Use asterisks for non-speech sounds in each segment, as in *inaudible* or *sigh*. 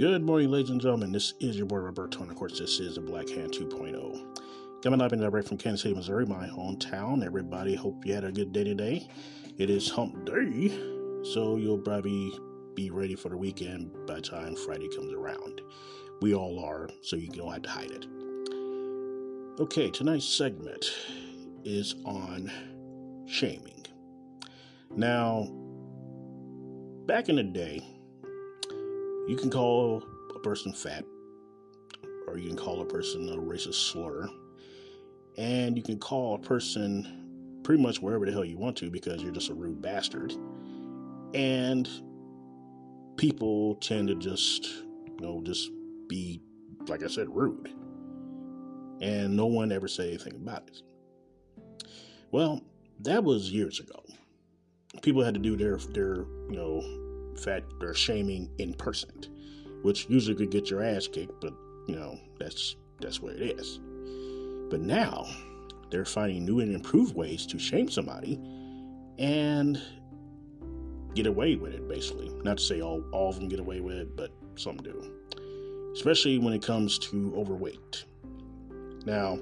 Good morning, ladies and gentlemen. This is your boy Roberto, and of course, this is the Black Hand 2.0. Coming up in direct from Kansas City, Missouri, my hometown. Everybody, hope you had a good day today. It is hump day, so you'll probably be ready for the weekend by the time Friday comes around. We all are, so you don't have to hide it. Okay, tonight's segment is on shaming. Now, back in the day, you can call a person fat, or you can call a person a racist slur, and you can call a person pretty much wherever the hell you want to because you're just a rude bastard. And people tend to just, you know, just be, like I said, rude. And no one ever say anything about it. Well, that was years ago. People had to do their their you know fat or shaming in person, which usually could get your ass kicked, but you know that's that's where it is. But now they're finding new and improved ways to shame somebody and get away with it. Basically, not to say all all of them get away with it, but some do, especially when it comes to overweight. Now,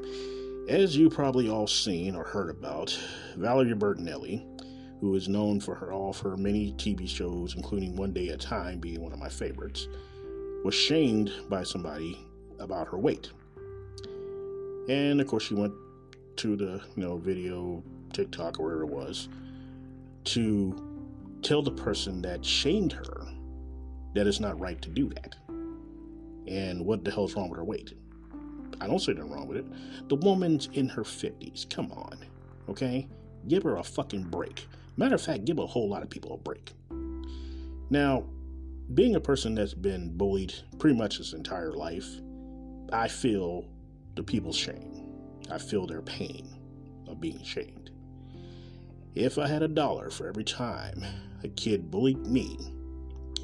as you probably all seen or heard about, Valerie Bertinelli who is known for her all of her many TV shows, including One Day at a Time being one of my favorites, was shamed by somebody about her weight. And of course, she went to the you know video, TikTok or wherever it was, to tell the person that shamed her that it's not right to do that. And what the hell's wrong with her weight? I don't see nothing wrong with it. The woman's in her 50s. Come on. Okay? Give her a fucking break. Matter of fact, give a whole lot of people a break. Now, being a person that's been bullied pretty much his entire life, I feel the people's shame. I feel their pain of being shamed. If I had a dollar for every time a kid bullied me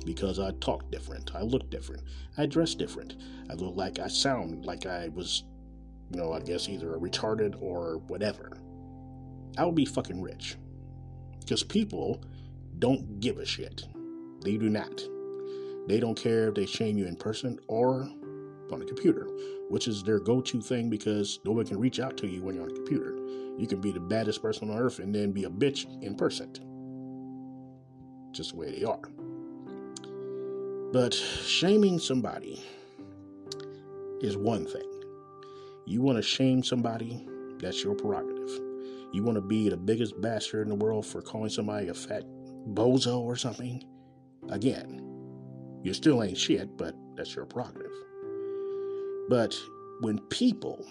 because I talked different, I looked different, I dressed different, I looked like I sound like I was, you know, I guess either a retarded or whatever, I would be fucking rich. Because people don't give a shit. They do not. They don't care if they shame you in person or on a computer, which is their go to thing because no one can reach out to you when you're on a computer. You can be the baddest person on earth and then be a bitch in person. Just the way they are. But shaming somebody is one thing. You want to shame somebody, that's your prerogative. You want to be the biggest bastard in the world for calling somebody a fat bozo or something? Again, you still ain't shit, but that's your prerogative. But when people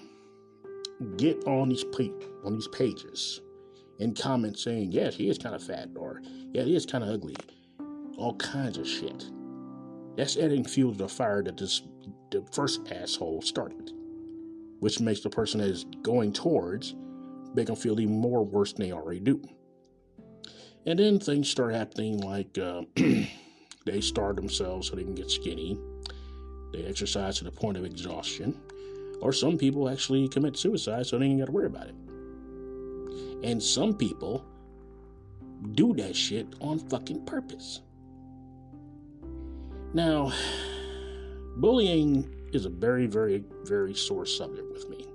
get on these on these pages and comment saying, "Yes, he is kind of fat," or "Yeah, he is kind of ugly," all kinds of shit. That's adding fuel to the fire that this the first asshole started, which makes the person that is going towards make them feel even more worse than they already do. And then things start happening like uh, *clears throat* they starve themselves so they can get skinny. They exercise to the point of exhaustion. Or some people actually commit suicide so they ain't got to worry about it. And some people do that shit on fucking purpose. Now, *sighs* bullying is a very, very, very sore subject with me.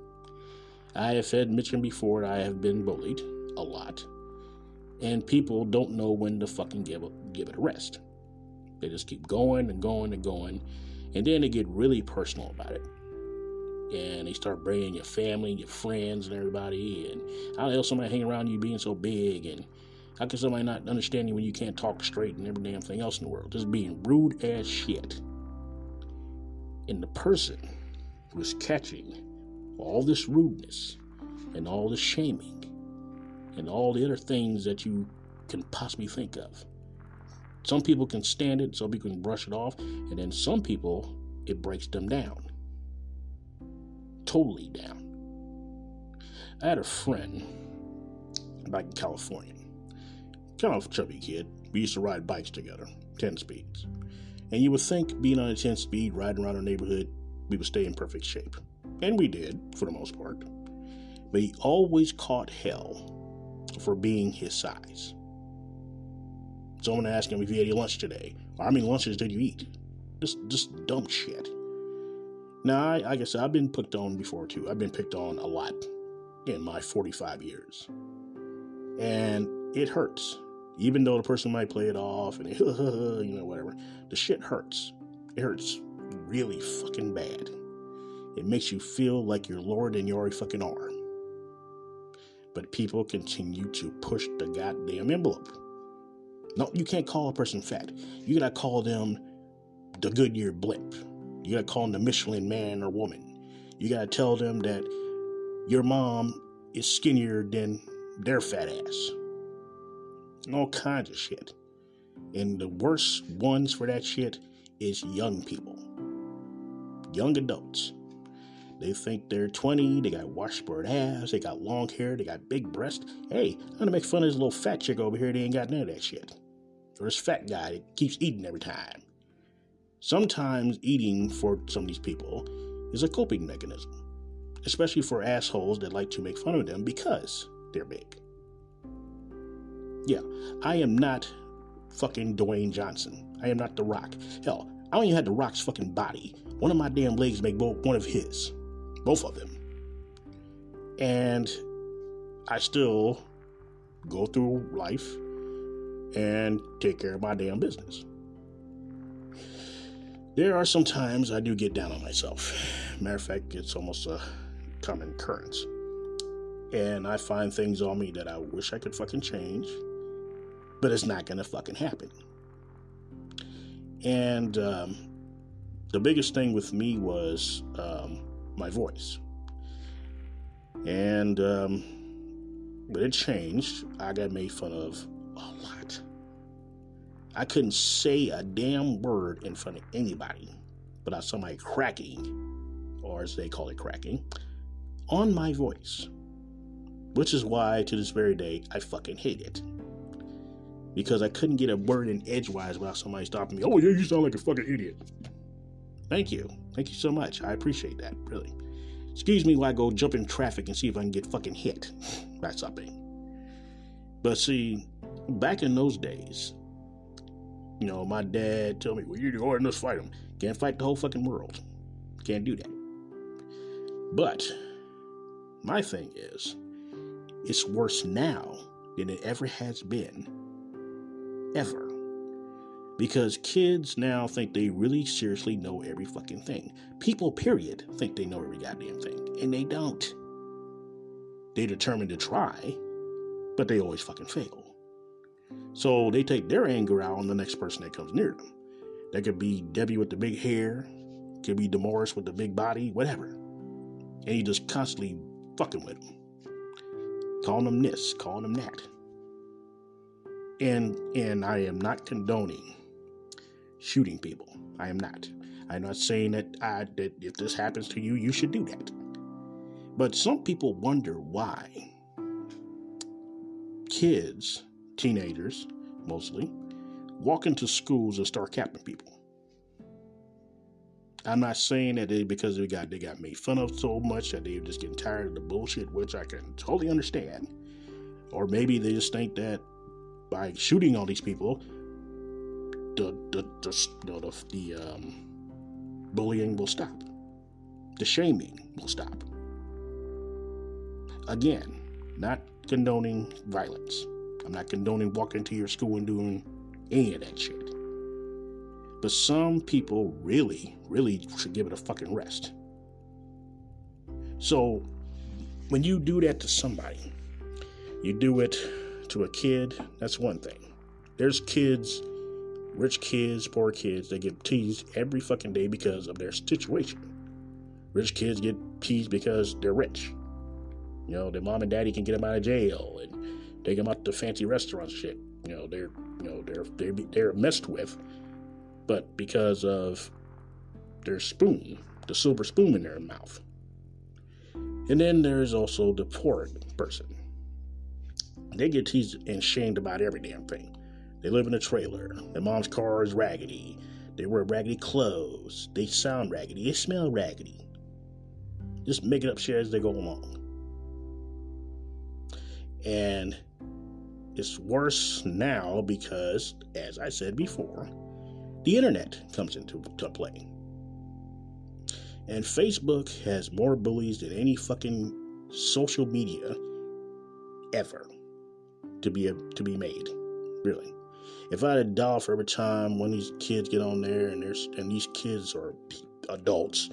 I have had mentioned before I have been bullied a lot, and people don't know when to fucking give it, give it a rest. They just keep going and going and going, and then they get really personal about it. And they start bringing your family your friends and everybody, and how the hell somebody hang around you being so big, and how can somebody not understand you when you can't talk straight and every damn thing else in the world? Just being rude as shit. And the person who's catching all this rudeness and all this shaming and all the other things that you can possibly think of. Some people can stand it, some people can brush it off, and then some people, it breaks them down. Totally down. I had a friend back in California, kind of a chubby kid. We used to ride bikes together, 10 speeds. And you would think being on a 10 speed, riding around our neighborhood, we would stay in perfect shape. And we did, for the most part. But he always caught hell for being his size. Someone asked him if he had any lunch today. How many lunches did you eat? Just just dumb shit. Now, I, like I said, I've been picked on before too. I've been picked on a lot in my 45 years. And it hurts. Even though the person might play it off and, *laughs* you know, whatever, the shit hurts. It hurts really fucking bad. It makes you feel like you're lower than you already fucking are. But people continue to push the goddamn envelope. No, you can't call a person fat. You gotta call them the Goodyear blimp. You gotta call them the Michelin man or woman. You gotta tell them that your mom is skinnier than their fat ass. And all kinds of shit. And the worst ones for that shit is young people. Young adults. They think they're 20, they got washboard ass, they got long hair, they got big breasts. Hey, I'm gonna make fun of this little fat chick over here, they ain't got none of that shit. Or this fat guy that keeps eating every time. Sometimes eating for some of these people is a coping mechanism, especially for assholes that like to make fun of them because they're big. Yeah, I am not fucking Dwayne Johnson. I am not The Rock. Hell, I don't even have The Rock's fucking body. One of my damn legs make both one of his, both of them, and I still go through life and take care of my damn business. There are some times I do get down on myself. Matter of fact, it's almost a common occurrence. And I find things on me that I wish I could fucking change, but it's not gonna fucking happen. And um, the biggest thing with me was um, my voice. And um, but it changed. I got made fun of a lot. I couldn't say a damn word in front of anybody without somebody cracking, or as they call it, cracking, on my voice. Which is why, to this very day, I fucking hate it. Because I couldn't get a word in edgewise without somebody stopping me. Oh, yeah, you sound like a fucking idiot. Thank you. Thank you so much. I appreciate that, really. Excuse me while I go jump in traffic and see if I can get fucking hit *laughs* by something. But see, back in those days, you know, my dad told me, well, you go and let's fight him. Can't fight the whole fucking world. Can't do that. But my thing is, it's worse now than it ever has been. Ever. Because kids now think they really seriously know every fucking thing. People, period, think they know every goddamn thing. And they don't. They determined to try, but they always fucking fail. So they take their anger out on the next person that comes near them. That could be Debbie with the big hair, could be Demoris with the big body, whatever. And he just constantly fucking with them. Calling them this, calling them that. And and I am not condoning shooting people. I am not. I'm not saying that I that if this happens to you, you should do that. But some people wonder why kids teenagers mostly, walk into schools and start capping people. I'm not saying that they because they got they got made fun of so much that they're just getting tired of the bullshit, which I can totally understand. Or maybe they just think that by shooting all these people, the the the, the, the um, bullying will stop, the shaming will stop. Again, not condoning violence. I'm not condoning walking to your school and doing any of that shit. But some people really, really should give it a fucking rest. So, when you do that to somebody, you do it to a kid, that's one thing. There's kids, rich kids, poor kids, they get teased every fucking day because of their situation. Rich kids get teased because they're rich. You know, their mom and daddy can get them out of jail and take them out to fancy restaurants shit. You know, they're you know they're they're they're messed with, but because of their spoon, the silver spoon in their mouth. And then there's also the poor person. They get teased and shamed about every damn thing. They live in a trailer. Their mom's car is raggedy. They wear raggedy clothes. They sound raggedy. They smell raggedy. Just making up shit as they go along. And it's worse now because, as I said before, the internet comes into to play. And Facebook has more bullies than any fucking social media ever to be to be made. Really. If I had a dollar for every time when these kids get on there and there's and these kids are adults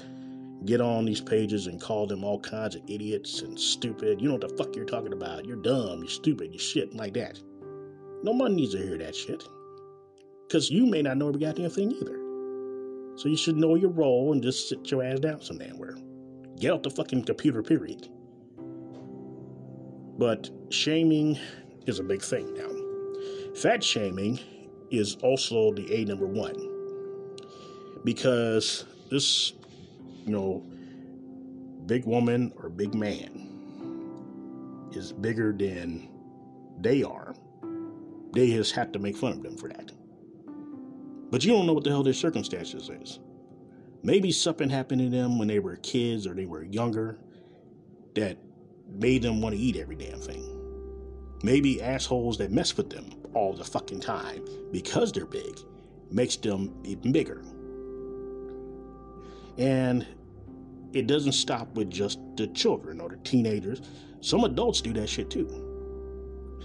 get on these pages and call them all kinds of idiots and stupid. You know what the fuck you're talking about. You're dumb, you're stupid, you're shit like that. Nobody needs to hear that shit. Because you may not know every goddamn thing either. So you should know your role and just sit your ass down some damn where. Get off the fucking computer, period. But shaming is a big thing now. Fat shaming is also the A number one. Because this, you know, big woman or big man is bigger than they are. They just have to make fun of them for that. But you don't know what the hell their circumstances is. Maybe something happened to them when they were kids or they were younger that made them want to eat every damn thing. Maybe assholes that mess with them all the fucking time because they're big makes them even bigger. And it doesn't stop with just the children or the teenagers. Some adults do that shit too.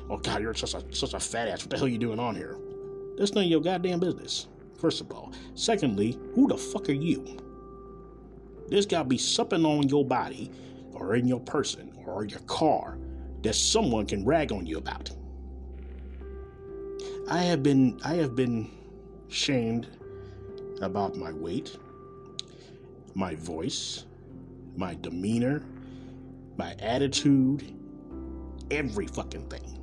Oh God, you're such a such a fat ass. What the hell are you doing on here? That's none of your goddamn business. First of all. Secondly, who the fuck are you? There's gotta be something on your body or in your person or your car that someone can rag on you about. I have been I have been shamed about my weight, my voice, my demeanor, my attitude, every fucking thing.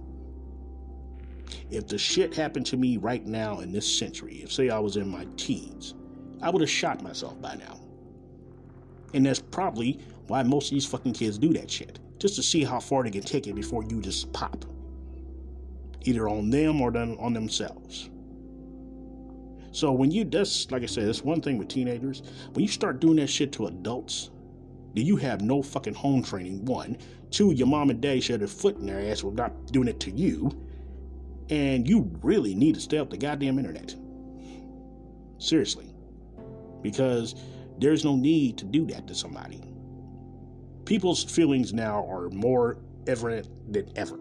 If the shit happened to me right now in this century, if say I was in my teens, I would have shot myself by now. And that's probably why most of these fucking kids do that shit. Just to see how far they can take it before you just pop. Either on them or on themselves. So when you that's like I said, that's one thing with teenagers. When you start doing that shit to adults, do you have no fucking home training? One. Two, your mom and dad showed their foot in their ass for not doing it to you. And you really need to stay the goddamn internet. Seriously. Because there's no need to do that to somebody. People's feelings now are more evident than ever.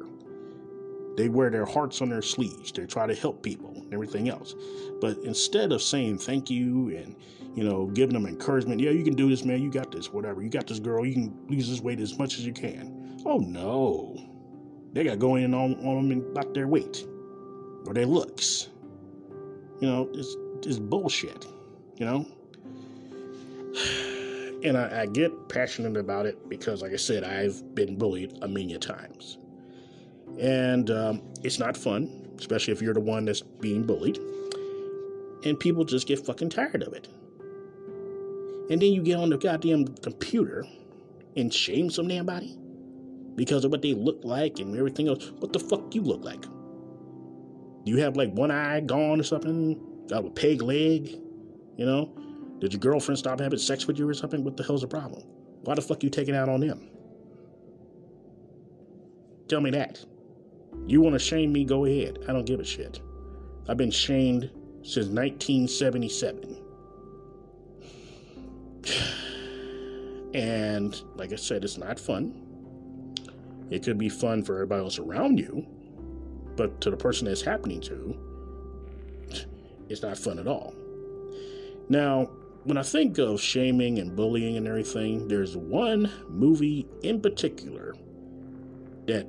They wear their hearts on their sleeves. They try to help people and everything else. But instead of saying thank you and, you know, giving them encouragement, yeah, you can do this, man, you got this, whatever. You got this girl, you can lose this weight as much as you can. Oh no. They got going in on, on them about their weight or their looks. You know, it's, it's bullshit, you know? And I, I get passionate about it because, like I said, I've been bullied a million times. And um, it's not fun, especially if you're the one that's being bullied. And people just get fucking tired of it. And then you get on the goddamn computer and shame some damn body because of what they look like and everything else. What the fuck you look like? Do you have like one eye gone or something? Got a peg leg? You know? Did your girlfriend stop having sex with you or something? What the hell's the problem? Why the fuck you taking out on them? Tell me that. You want to shame me? Go ahead. I don't give a shit. I've been shamed since 1977. *sighs* And like I said, it's not fun. It could be fun for everybody else around you, but to the person that's happening to, it's not fun at all. Now, when I think of shaming and bullying and everything, there's one movie in particular that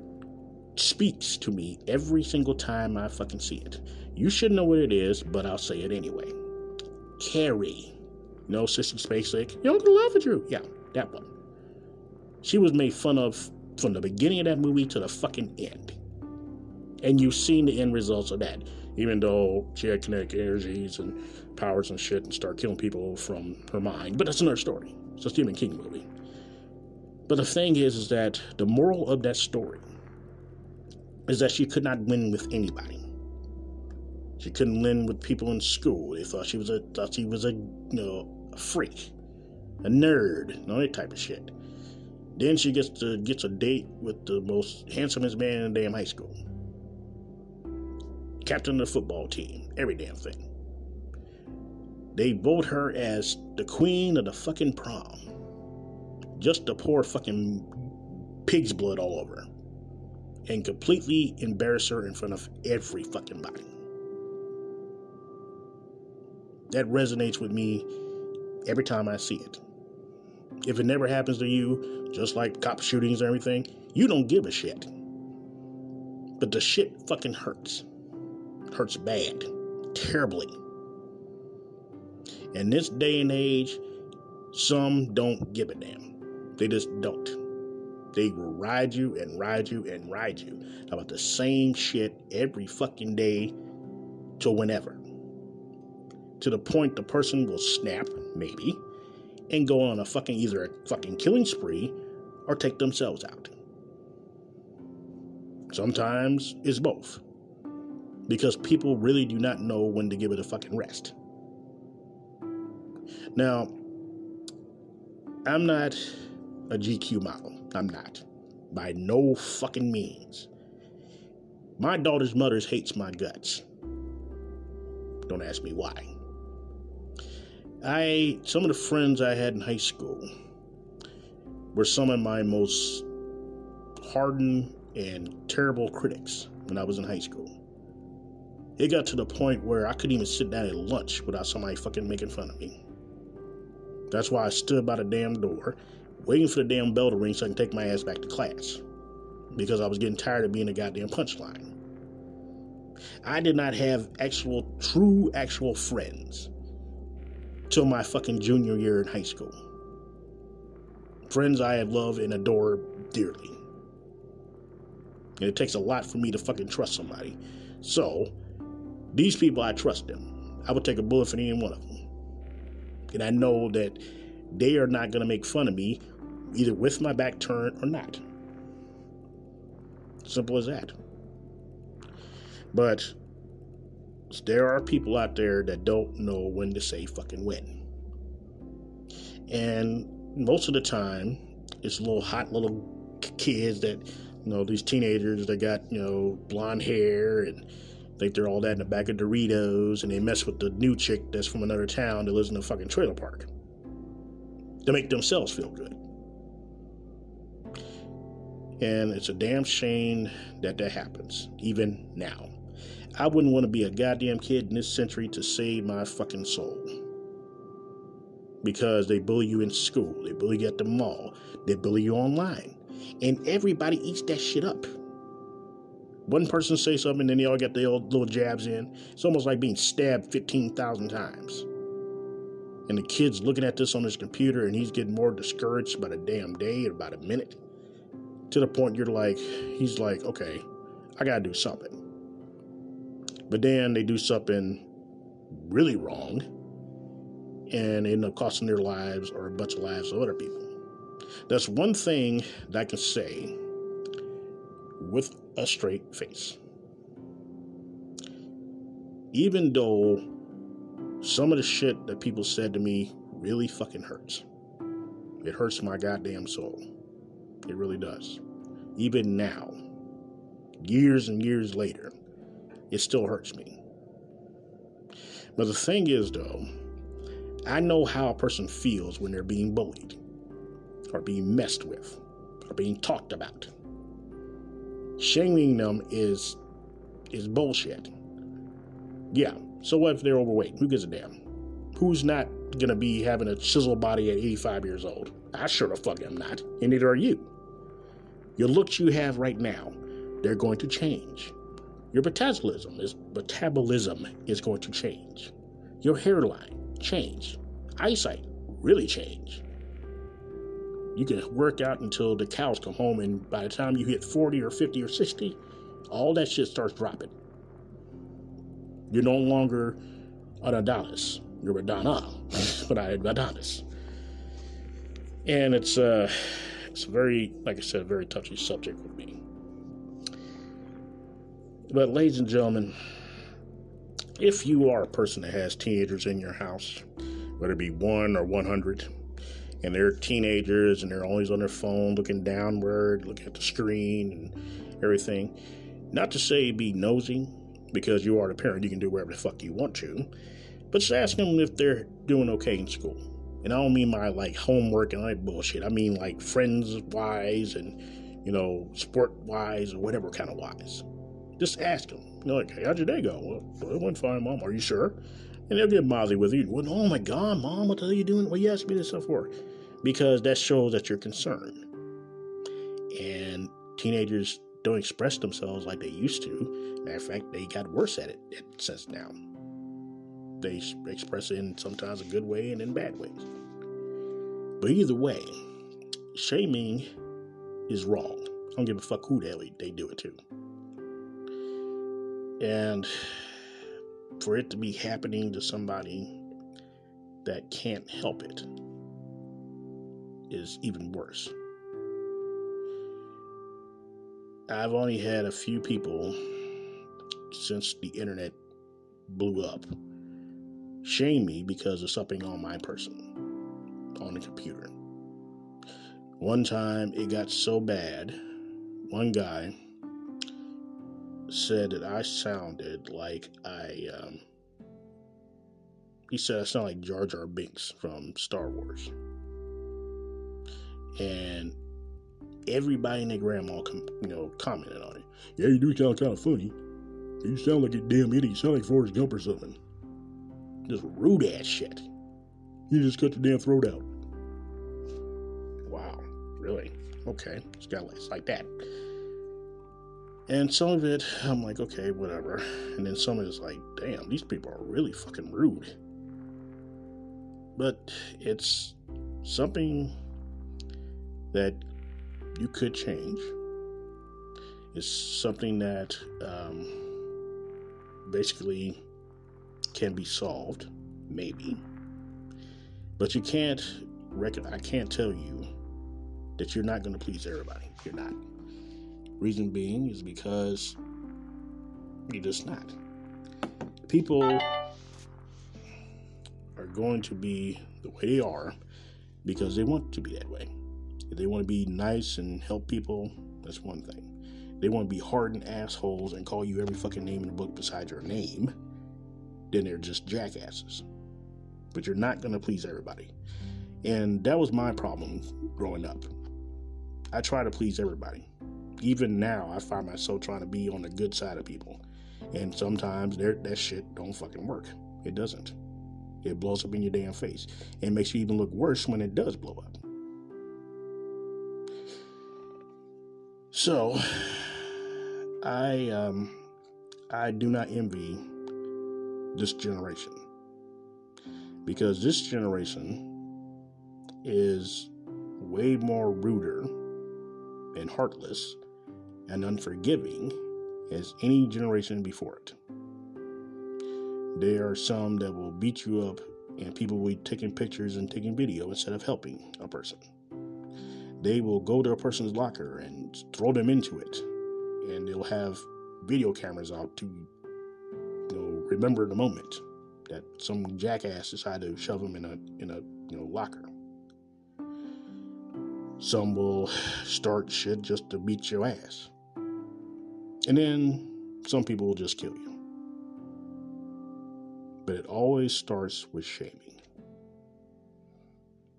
speaks to me every single time I fucking see it. You should know what it is, but I'll say it anyway. Carrie. No, Sissy Spacek. Your Uncle Love it, Drew. Yeah, that one. She was made fun of from the beginning of that movie to the fucking end. And you've seen the end results of that. Even though she had kinetic energies and powers and shit and start killing people from her mind. But that's another story. It's a Stephen King movie. But the thing is, is that the moral of that story is that she could not win with anybody. She couldn't win with people in school. They thought she was a thought she was a you know a freak, a nerd, all that type of shit. Then she gets to gets a date with the most handsomest man in the damn high school. Captain of the football team, every damn thing. They vote her as the queen of the fucking prom. Just to pour fucking pig's blood all over. And completely embarrass her in front of every fucking body. That resonates with me every time I see it. If it never happens to you, just like cop shootings and everything, you don't give a shit. But the shit fucking hurts. Hurts bad. Terribly. In this day and age, some don't give a damn. They just don't. They will ride you and ride you and ride you about the same shit every fucking day till whenever. To the point the person will snap, maybe, and go on a fucking either a fucking killing spree or take themselves out. Sometimes it's both. Because people really do not know when to give it a fucking rest. Now, I'm not a GQ model. I'm not. By no fucking means. My daughter's mother hates my guts. Don't ask me why. I some of the friends I had in high school were some of my most hardened and terrible critics when I was in high school. It got to the point where I couldn't even sit down at lunch without somebody fucking making fun of me. That's why I stood by the damn door, waiting for the damn bell to ring so I can take my ass back to class. Because I was getting tired of being a goddamn punchline. I did not have actual, true, actual friends till my fucking junior year in high school. Friends I have loved and adore dearly. And it takes a lot for me to fucking trust somebody. So, these people, I trust them. I would take a bullet for any one of them. And I know that they are not going to make fun of me, either with my back turned or not. Simple as that. But there are people out there that don't know when to say fucking when. And most of the time, it's little hot little kids that, you know, these teenagers that got, you know, blonde hair and think they're all that in the back of Doritos and they mess with the new chick that's from another town that lives in a fucking trailer park to make themselves feel good. And it's a damn shame that that happens, even now. I wouldn't want to be a goddamn kid in this century to save my fucking soul. Because they bully you in school, they bully you at the mall, they bully you online. And everybody eats that shit up. One person say something, and then they all get their little jabs in. It's almost like being stabbed 15,000 times. And the kid's looking at this on his computer and he's getting more discouraged by the damn day or about a minute. To the point you're like, he's like, okay, I gotta do something. But then they do something really wrong and end up costing their lives or a bunch of lives of other people. That's one thing that I can say with a straight face. Even though some of the shit that people said to me really fucking hurts. It hurts my goddamn soul. It really does. Even now, years and years later, it still hurts me. But the thing is, though, I know how a person feels when they're being bullied, or being messed with, or being talked about. Shaming them is is bullshit. Yeah, so what if they're overweight? Who gives a damn? Who's not gonna be having a chisel body at 85 years old? I sure the fuck am not, and neither are you. Your looks you have right now, they're going to change. Your metabolism is metabolism is going to change. Your hairline change. Eyesight really change. You can work out until the cows come home, and by the time you hit 40 or 50 or 60, all that shit starts dropping. You're no longer an Adonis. You're a Donna, *laughs* but I Adonis. And it's uh it's very, like I said, a very touchy subject with me. But, ladies and gentlemen, if you are a person that has teenagers in your house, whether it be one or 100, and they're teenagers and they're always on their phone looking downward, looking at the screen and everything, not to say be nosy, because you are the parent, you can do whatever the fuck you want to, But just ask them if they're doing okay in school. And I don't mean my like homework and all that bullshit. I mean like friends wise and you know sport wise or whatever kind of wise. Just ask them. You know, like, how'd your day go? Well, it went fine, mom. Are you sure? And they'll get mouthy with you. Well, oh my god, mom, what the hell are you doing? What you asking me this stuff for? Because that shows that you're concerned. And teenagers don't express themselves like they used to. Matter of fact, they got worse at it, it says now. They express it in sometimes a good way and in bad ways. But either way, shaming is wrong. I don't give a fuck who the hell they do it to. And for it to be happening to somebody that can't help it is even worse. I've only had a few people since the internet blew up shame me because of something on my person on the computer. One time it got so bad, one guy said that I sounded like I, um, he said I sound like Jar Jar Binks from Star Wars. And everybody and their grandma, com- you know, commented on it. Yeah, you do sound kind of funny. You sound like a damn idiot. You sound like Forrest Gump or something. Just rude ass shit. You just cut your damn throat out. Wow, really? Okay, it's got it's like that. And some of it, I'm like, okay, whatever. And then some of it's like, damn, these people are really fucking rude. But it's something that you could change. It's something that um, basically can be solved, maybe. But you can't reckon. I can't tell you that you're not going to please everybody. You're not. Reason being is because you're just not. People are going to be the way they are because they want to be that way. If they want to be nice and help people, that's one thing. They want to be hardened assholes and call you every fucking name in the book besides your name, then they're just jackasses. But you're not going to please everybody. And that was my problem growing up. I try to please everybody even now, I find myself trying to be on the good side of people. And sometimes that shit don't fucking work. It doesn't. It blows up in your damn face. It makes you even look worse when it does blow up. So, I um, I do not envy this generation because this generation is way more ruder and heartless and unforgiving as any generation before it. There are some that will beat you up, and people will be taking pictures and taking video instead of helping a person. They will go to a person's locker and throw them into it, and they'll have video cameras out to you know, remember the moment that some jackass decided to shove them in a in a you know locker. Some will *sighs* start shit just to beat your ass. And then some people will just kill you. But it always starts with shaming.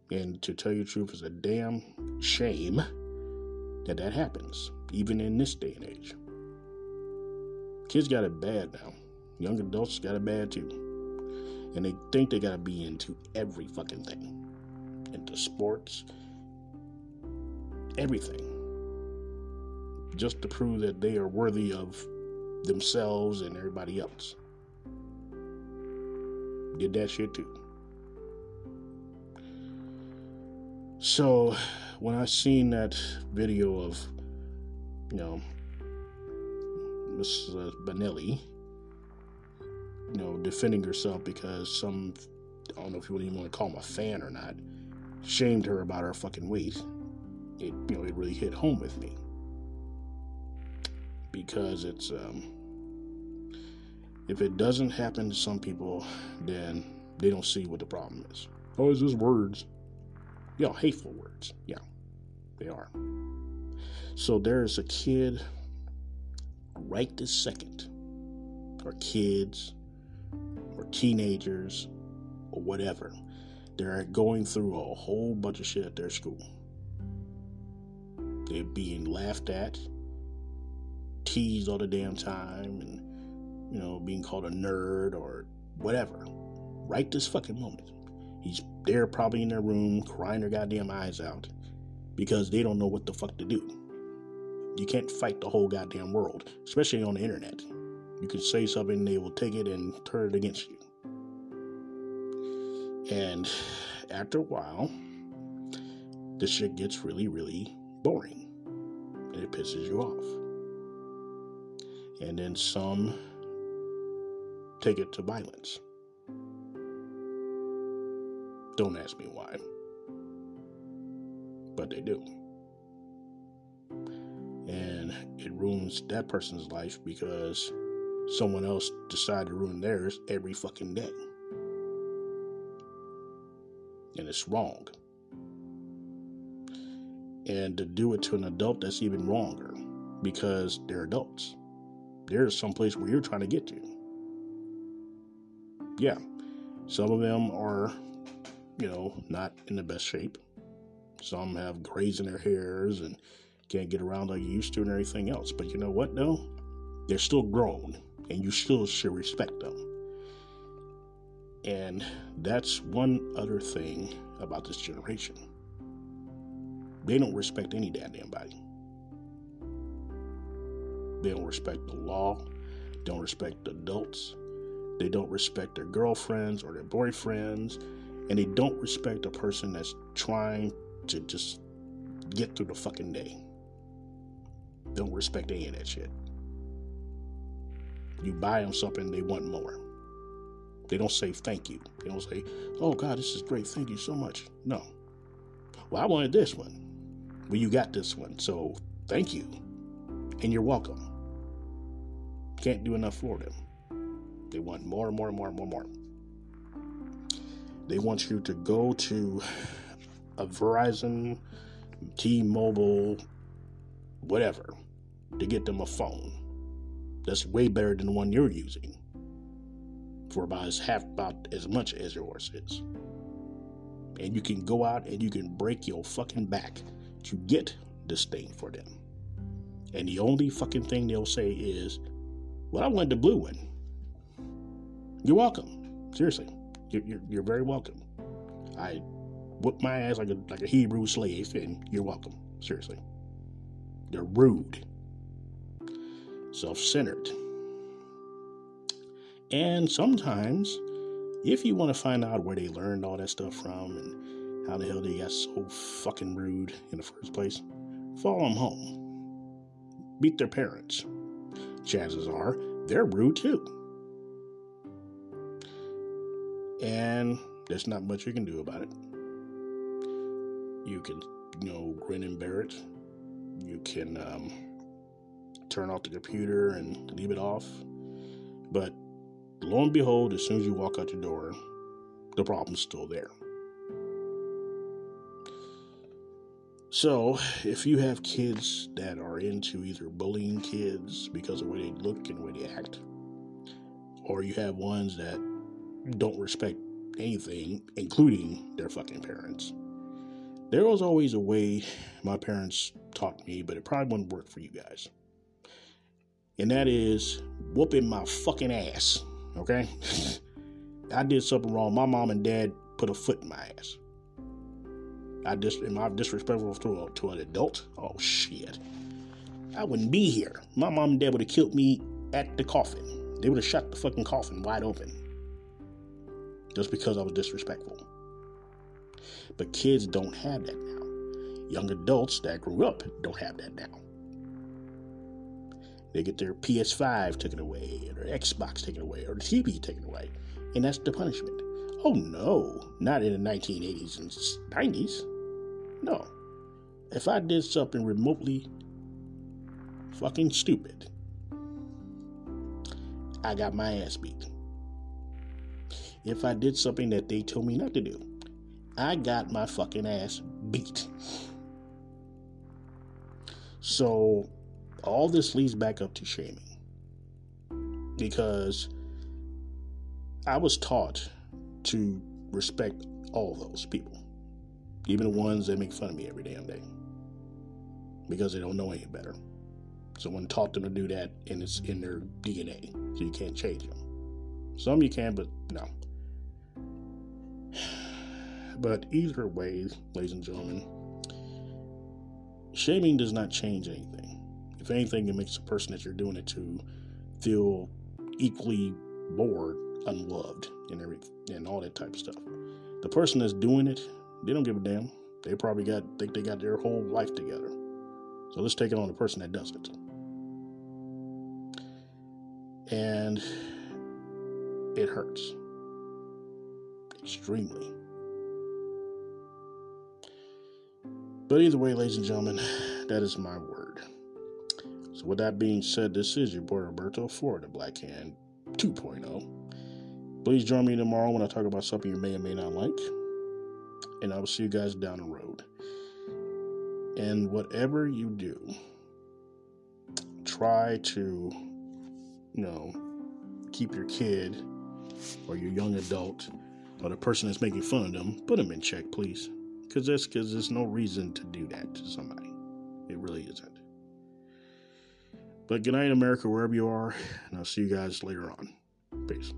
And to tell you the truth, it's a damn shame that that happens, even in this day and age. Kids got it bad now. Young adults got it bad too. And they think they gotta be into every fucking thing. Into sports, everything just to prove that they are worthy of themselves and everybody else. Did that shit too. So when I seen that video of, you know, Miss uh, Benelli, you know, defending herself because some, I don't know if you even want to call him a fan or not, shamed her about her fucking weight. It, you know, it really hit home with me because it's um, if it doesn't happen to some people, then they don't see what the problem is. Oh, it's just words. Yeah, hateful words. Yeah, they are. So there's a kid right this second, or kids, or teenagers or whatever. They're going through a whole bunch of shit at their school. They're being laughed at, teased all the damn time, and, you know, being called a nerd or whatever. Right this fucking moment. He's there probably in their room crying their goddamn eyes out because they don't know what the fuck to do. You can't fight the whole goddamn world, especially on the internet. You can say something, they will take it and turn it against you. And after a while, this shit gets really, really boring. And it pisses you off. And then some take it to violence. Don't ask me why. But they do. And it ruins that person's life because someone else decided to ruin theirs every fucking day. And it's wrong. And to do it to an adult, that's even wronger because they're adults. There's some place where you're trying to get to. Yeah, some of them are, you know, not in the best shape. Some have grays in their hairs and can't get around like you used to and everything else. But you know what, though? They're still grown and you still should respect them. And that's one other thing about this generation. They don't respect any damn body. They don't respect the law, don't respect adults, they don't respect their girlfriends or their boyfriends, and they don't respect a person that's trying to just get through the fucking day. Don't respect any of that shit. You buy them something, they want more. They don't say thank you. They don't say, oh God, this is great. Thank you so much. No. Well, I wanted this one. Well, you got this one. So thank you. And you're welcome. Can't do enough for them. They want more and more and more and more and more. They want you to go to a Verizon, T Mobile, whatever, to get them a phone that's way better than the one you're using for about as half about as much as yours is. And you can go out and you can break your fucking back to get this thing for them. And the only fucking thing they'll say is, Well, I want the blue one. You're welcome. Seriously. You're, you're, you're very welcome. I whoop my ass like a, like a Hebrew slave, and you're welcome. Seriously. They're rude self centered. And sometimes, if you want to find out where they learned all that stuff from and how the hell they got so fucking rude in the first place, follow them home. Beat their parents. Chances are they're rude too. And there's not much you can do about it. You can, you know, grin and bear it. You can, um, turn off the computer and leave it off. But lo and behold, as soon as you walk out your door, the problem's still there. So, if you have kids that are into either bullying kids because of the way they look and the way they act, or you have ones that don't respect anything, including their fucking parents, there was always a way my parents taught me, but it probably wouldn't work for you guys and that is whooping my fucking ass. Okay? *laughs* I did something wrong. My mom and dad put a foot in my ass. I just am I disrespectful to a, to an adult? Oh shit! I wouldn't be here. My mom and dad would have killed me at the coffin. They would have shut the fucking coffin wide open just because I was disrespectful. But kids don't have that now. Young adults that grew up don't have that now. They get their PS5 taken away, or their Xbox taken away, or the TV taken away. And that's the punishment. Oh no, not in the 1980s and 90s. No. If I did something remotely fucking stupid, I got my ass beat. If I did something that they told me not to do, I got my fucking ass beat. So all this leads back up to shaming. Because I was taught to respect all those people, even the ones that make fun of me every damn day because they don't know any better. Someone taught them to do that, and it's in their DNA, so you can't change them. Some you can, but no. *sighs* But either way, ladies and gentlemen, shaming does not change anything. If anything, it makes the person that you're doing it to feel equally bored, unloved, and every and all that type of stuff. The person that's doing it, they don't give a damn. They probably got think they got their whole life together. So let's take it on the person that does it. And it hurts. Extremely. But either way, ladies and gentlemen, that is my word. So, with that being said, this is your boy Roberto for the Black Hand 2.0. Please join me tomorrow when I talk about something you may or may not like. And I will see you guys down the road. And whatever you do, try to, you know, keep your kid or your young adult or the person that's making fun of them, put them in check, please. Because there's, cause there's no reason to do that to somebody. It really isn't. But good night, America, wherever you are, and I'll see you guys later on. Peace.